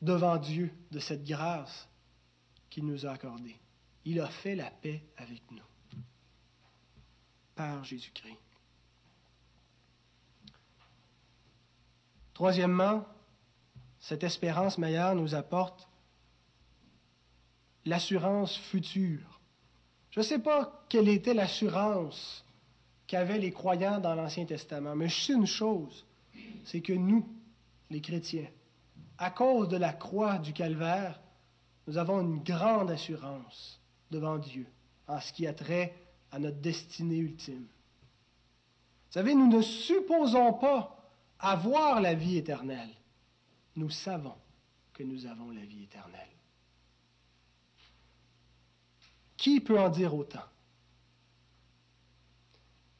devant Dieu de cette grâce qu'il nous a accordé. Il a fait la paix avec nous par Jésus-Christ. Troisièmement, cette espérance meilleure nous apporte l'assurance future. Je ne sais pas quelle était l'assurance qu'avaient les croyants dans l'Ancien Testament, mais je sais une chose, c'est que nous, les chrétiens, à cause de la croix du calvaire, nous avons une grande assurance devant Dieu en ce qui a trait à notre destinée ultime. Vous savez, nous ne supposons pas avoir la vie éternelle. Nous savons que nous avons la vie éternelle. Qui peut en dire autant?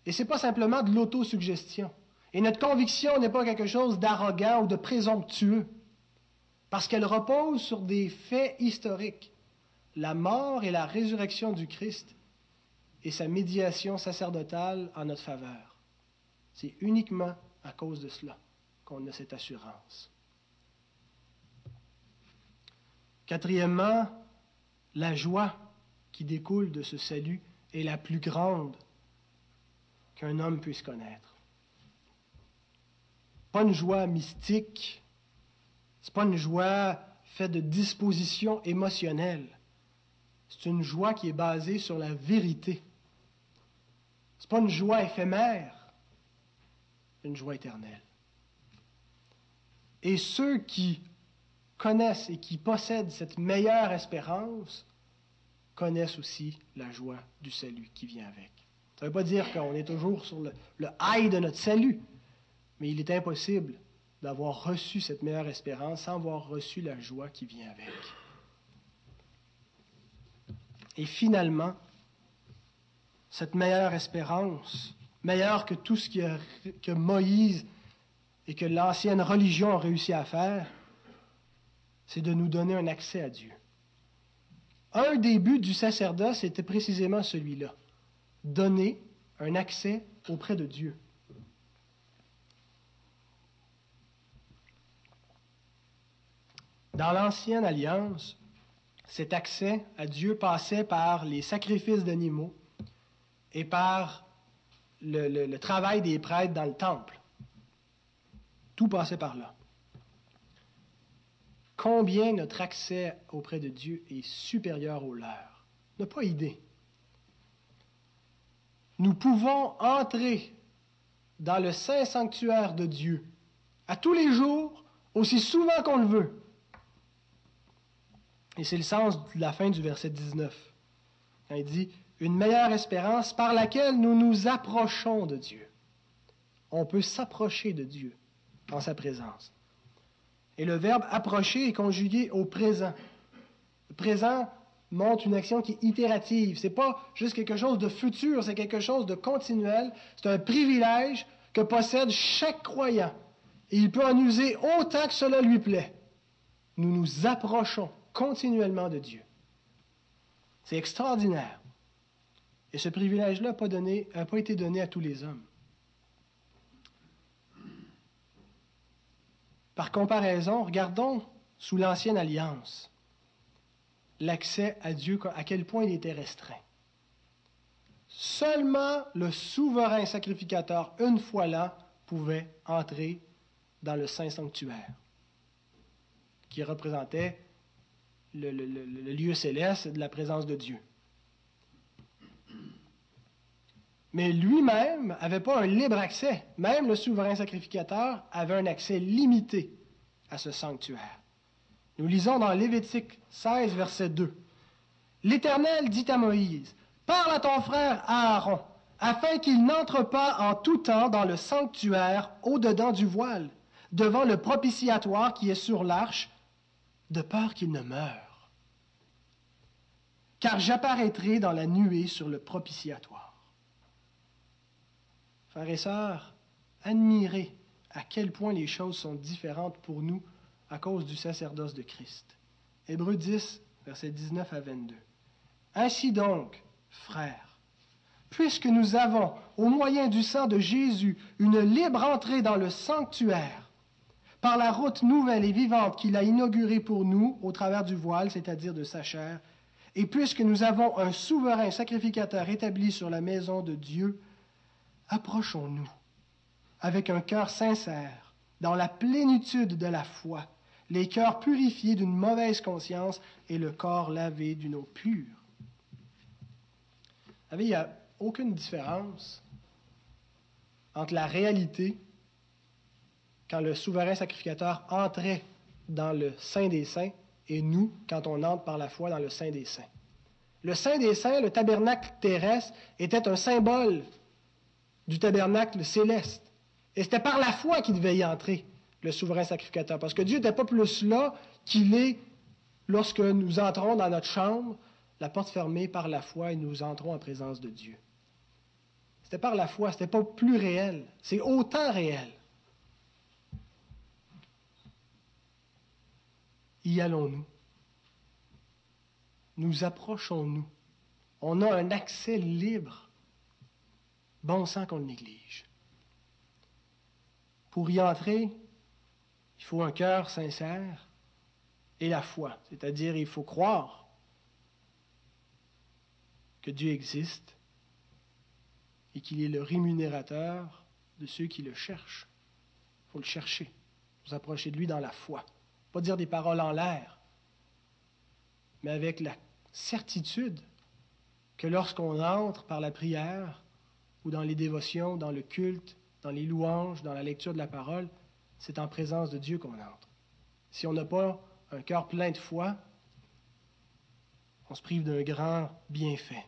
Et ce n'est pas simplement de l'autosuggestion. Et notre conviction n'est pas quelque chose d'arrogant ou de présomptueux parce qu'elle repose sur des faits historiques. la mort et la résurrection du Christ et sa médiation sacerdotale en notre faveur. C'est uniquement à cause de cela qu'on a cette assurance. Quatrièmement, la joie qui découle de ce salut est la plus grande qu'un homme puisse connaître. Pas une joie mystique, c'est pas une joie faite de dispositions émotionnelles. C'est une joie qui est basée sur la vérité. C'est pas une joie éphémère, une joie éternelle. Et ceux qui connaissent et qui possèdent cette meilleure espérance connaissent aussi la joie du salut qui vient avec. Ça ne veut pas dire qu'on est toujours sur le, le high de notre salut, mais il est impossible d'avoir reçu cette meilleure espérance sans avoir reçu la joie qui vient avec. Et finalement, cette meilleure espérance, meilleure que tout ce que Moïse et que l'ancienne religion a réussi à faire, c'est de nous donner un accès à Dieu. Un des buts du sacerdoce était précisément celui-là, donner un accès auprès de Dieu. Dans l'ancienne alliance, cet accès à Dieu passait par les sacrifices d'animaux et par le, travail des prêtres dans le temple. Tout passait par là. Combien notre accès auprès de Dieu est supérieur au leur. n'a pas idée. Nous pouvons entrer dans le saint sanctuaire de Dieu à tous les jours, aussi souvent qu'on le veut. Et c'est le sens de la fin du verset 19. Quand il dit une meilleure espérance par laquelle nous nous approchons de Dieu. On peut s'approcher de Dieu en sa présence. Et le verbe approcher est conjugué au présent. Le présent montre une action qui est itérative. Ce n'est pas juste quelque chose de futur, c'est quelque chose de continuel. C'est un privilège que possède chaque croyant. Et il peut en user autant que cela lui plaît. Nous nous approchons continuellement de Dieu. C'est extraordinaire. Et ce privilège-là n'a pas, été donné à tous les hommes. Par comparaison, regardons sous l'Ancienne Alliance l'accès à Dieu, à quel point il était restreint. Seulement le souverain sacrificateur, une fois là, pouvait entrer dans le Saint Sanctuaire, qui représentait le, lieu céleste de la présence de Dieu. Mais lui-même n'avait pas un libre accès. Même le souverain sacrificateur avait un accès limité à ce sanctuaire. Nous lisons dans Lévitique 16, verset 2. L'Éternel dit à Moïse, Parle à ton frère Aaron, afin qu'il n'entre pas en tout temps dans le sanctuaire au-dedans du voile, devant le propitiatoire qui est sur l'arche, de peur qu'il ne meure. Car j'apparaîtrai dans la nuée sur le propitiatoire. Frères et sœurs, admirez à quel point les choses sont différentes pour nous à cause du sacerdoce de Christ. Hébreux 10, versets 19 à 22. Ainsi donc, frères, puisque nous avons, au moyen du sang de Jésus, une libre entrée dans le sanctuaire, par la route nouvelle et vivante qu'il a inaugurée pour nous au travers du voile, c'est-à-dire de sa chair, et puisque nous avons un souverain sacrificateur établi sur la maison de Dieu, approchons-nous avec un cœur sincère, dans la plénitude de la foi, les cœurs purifiés d'une mauvaise conscience et le corps lavé d'une eau pure. Vous savez, il n'y a aucune différence entre la réalité quand le souverain sacrificateur entrait dans le Saint des Saints et nous quand on entre par la foi dans le Saint des Saints. Le Saint des Saints, le tabernacle terrestre, était un symbole du tabernacle céleste. Et c'était par la foi qu'il devait y entrer, le souverain sacrificateur. Parce que Dieu n'était pas plus là qu'il est lorsque nous entrons dans notre chambre, la porte fermée par la foi et nous entrons en présence de Dieu. C'était par la foi, ce n'était pas plus réel, c'est autant réel. Y allons-nous? Nous approchons-nous? On a un accès libre? Bon sang qu'on le néglige. Pour y entrer, il faut un cœur sincère et la foi, c'est-à-dire il faut croire que Dieu existe et qu'il est le rémunérateur de ceux qui le cherchent. Il faut le chercher, vous approcher de lui dans la foi. Pas dire des paroles en l'air, mais avec la certitude que lorsqu'on entre par la prière ou dans les dévotions, dans le culte, dans les louanges, dans la lecture de la parole, c'est en présence de Dieu qu'on entre. Si on n'a pas un cœur plein de foi, on se prive d'un grand bienfait.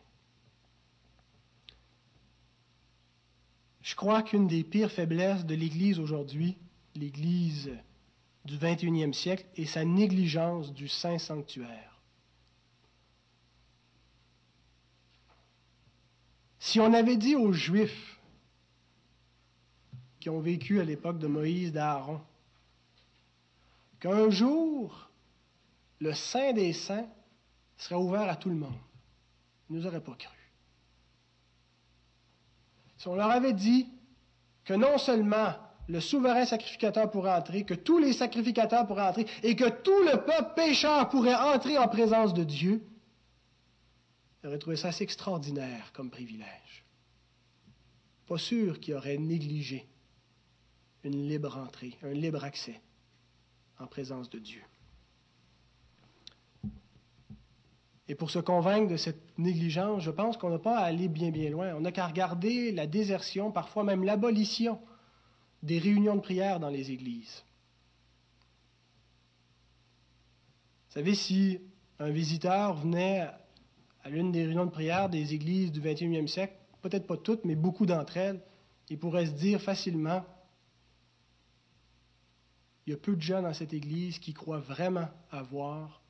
Je crois qu'une des pires faiblesses de l'Église aujourd'hui, l'Église du 21e siècle, est sa négligence du saint sanctuaire. Si on avait dit aux Juifs qui ont vécu à l'époque de Moïse, d'Aaron, qu'un jour, le Saint des Saints serait ouvert à tout le monde, ils ne nous auraient pas cru. Si on leur avait dit que non seulement le souverain sacrificateur pourrait entrer, que tous les sacrificateurs pourraient entrer et que tout le peuple pécheur pourrait entrer en présence de Dieu, ils auraient trouvé ça assez extraordinaire comme privilège. Pas sûr qu'ils auraient négligé une libre entrée, un libre accès en présence de Dieu. Et pour se convaincre de cette négligence, je pense qu'on n'a pas à aller bien bien loin. On n'a qu'à regarder la désertion, parfois même l'abolition des réunions de prière dans les églises. Vous savez, si un visiteur venait à l'une des réunions de prière des églises du 21e siècle, peut-être pas toutes, mais beaucoup d'entre elles, il pourrait se dire facilement, il y a peu de gens dans cette Église qui croient vraiment avoir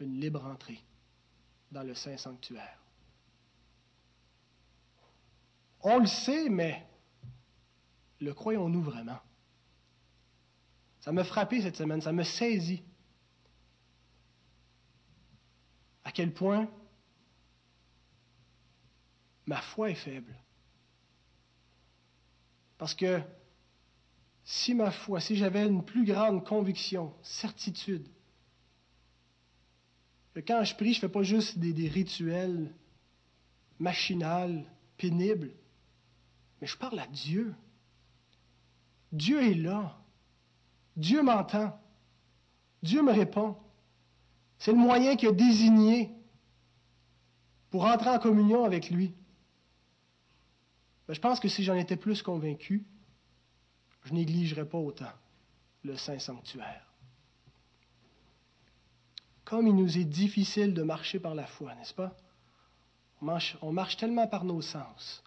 une libre entrée dans le Saint Sanctuaire. On le sait, mais le croyons-nous vraiment? Ça m'a frappé cette semaine, ça me saisit. À quel point ma foi est faible. Parce que si ma foi, si j'avais une plus grande conviction, certitude, que quand je prie, je ne fais pas juste des, des rituels machinales, pénibles, mais je parle à Dieu. Dieu est là. Dieu m'entend. Dieu me répond. C'est le moyen qu'il a désigné pour entrer en communion avec lui. Ben, je pense que si j'en étais plus convaincu, je négligerais pas autant le Saint Sanctuaire. Comme il nous est difficile de marcher par la foi, n'est-ce pas? On marche, on marche, tellement par nos sens.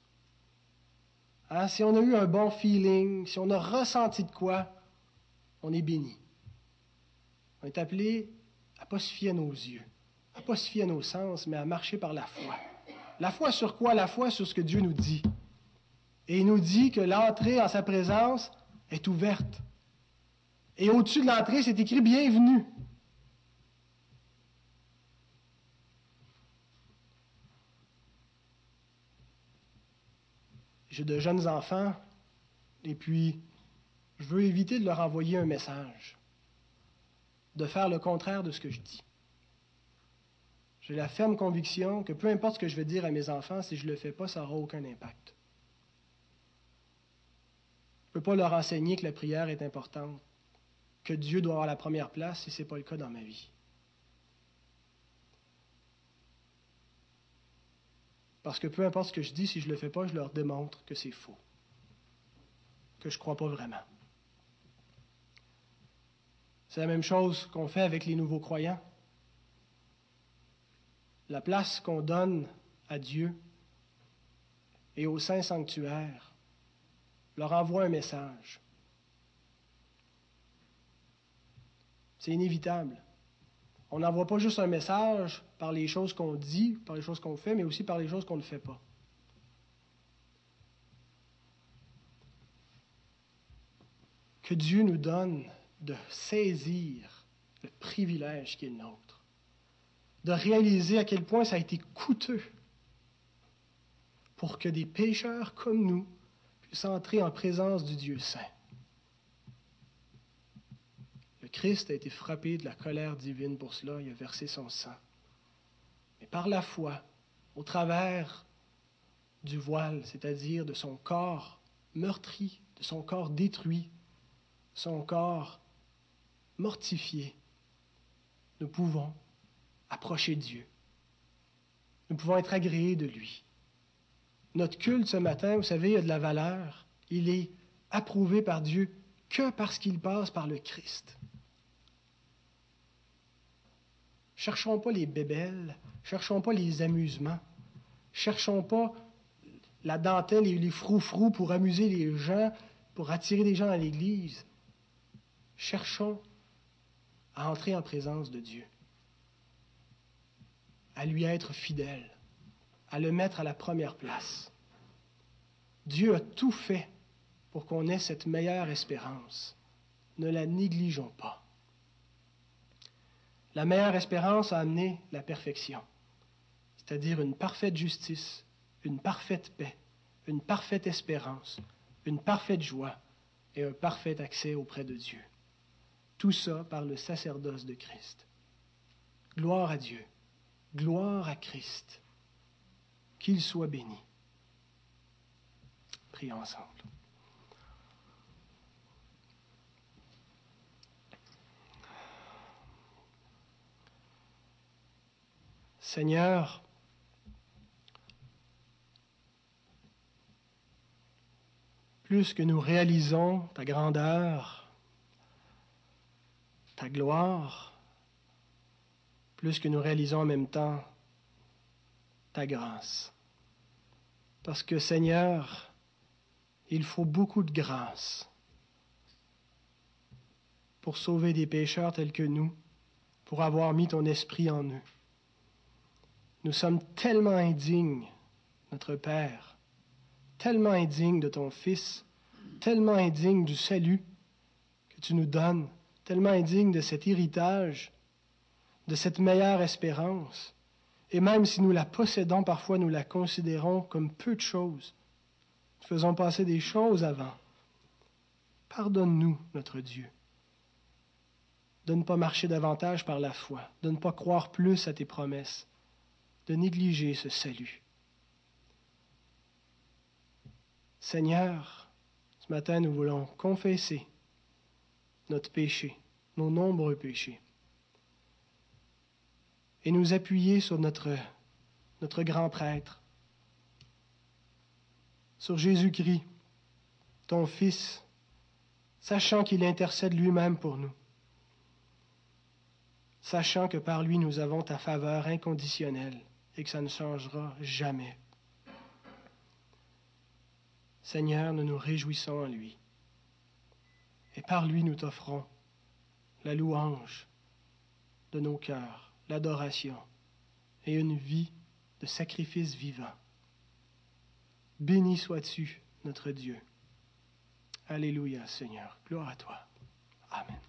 Hein? Si on a eu un bon feeling, si on a ressenti de quoi, on est béni. On est appelé à ne pas se fier à nos yeux, à ne pas se fier à nos sens, mais à marcher par la foi. La foi sur quoi? La foi sur ce que Dieu nous dit. Et il nous dit que l'entrée en sa présence, est ouverte. Et au-dessus de l'entrée, c'est écrit Bienvenue. J'ai de jeunes enfants et puis je veux éviter de leur envoyer un message, de faire le contraire de ce que je dis. J'ai la ferme conviction que peu importe ce que je vais dire à mes enfants, si je ne le fais pas, ça n'aura aucun impact. Je ne peux pas leur enseigner que la prière est importante, que Dieu doit avoir la première place si ce n'est pas le cas dans ma vie. Parce que peu importe ce que je dis, si je ne le fais pas, je leur démontre que c'est faux, que je ne crois pas vraiment. C'est la même chose qu'on fait avec les nouveaux croyants. La place qu'on donne à Dieu et au Saint Sanctuaire leur envoie un message. C'est inévitable. On n'envoie pas juste un message par les choses qu'on dit, par les choses qu'on fait, mais aussi par les choses qu'on ne fait pas. Que Dieu nous donne de saisir le privilège qui est le nôtre, de réaliser à quel point ça a été coûteux pour que des pécheurs comme nous puissent entrer en présence du Dieu saint. Christ a été frappé de la colère divine pour cela, il a versé son sang. Mais par la foi, au travers du voile, c'est-à-dire de son corps meurtri, de son corps détruit, son corps mortifié, nous pouvons approcher Dieu. Nous pouvons être agréés de lui. Notre culte ce matin, vous savez, a de la valeur. Il est approuvé par Dieu que parce qu'il passe par le Christ. Cherchons pas les bébelles, cherchons pas les amusements, cherchons pas la dentelle et les froufrous pour amuser les gens, pour attirer des gens à l'Église. Cherchons à entrer en présence de Dieu, à lui être fidèle, à le mettre à la première place. Dieu a tout fait pour qu'on ait cette meilleure espérance. Ne la négligeons pas. La meilleure espérance a amené la perfection, c'est-à-dire une parfaite justice, une parfaite paix, une parfaite espérance, une parfaite joie et un parfait accès auprès de Dieu. Tout ça par le sacerdoce de Christ. Gloire à Dieu, gloire à Christ, qu'il soit béni. Prions ensemble. Seigneur, plus que nous réalisons ta grandeur, ta gloire, plus que nous réalisons en même temps ta grâce. Parce que Seigneur, il faut beaucoup de grâce pour sauver des pécheurs tels que nous, pour avoir mis ton esprit en eux. Nous sommes tellement indignes, notre Père, tellement indignes de ton Fils, tellement indignes du salut que tu nous donnes, tellement indignes de cet héritage, de cette meilleure espérance. Et même si nous la possédons, parfois nous la considérons comme peu de choses. Nous faisons passer des choses avant. Pardonne-nous, notre Dieu, de ne pas marcher davantage par la foi, de ne pas croire plus à tes promesses, de négliger ce salut. Seigneur, ce matin nous voulons confesser notre péché, nos nombreux péchés, et nous appuyer sur notre, notre grand prêtre, sur Jésus-Christ, ton Fils, sachant qu'il intercède lui-même pour nous, sachant que par lui nous avons ta faveur inconditionnelle et que ça ne changera jamais. Seigneur, nous nous réjouissons en lui. Et par lui, nous t'offrons la louange de nos cœurs, l'adoration et une vie de sacrifice vivant. Béni sois-tu, notre Dieu. Alléluia, Seigneur. Gloire à toi. Amen.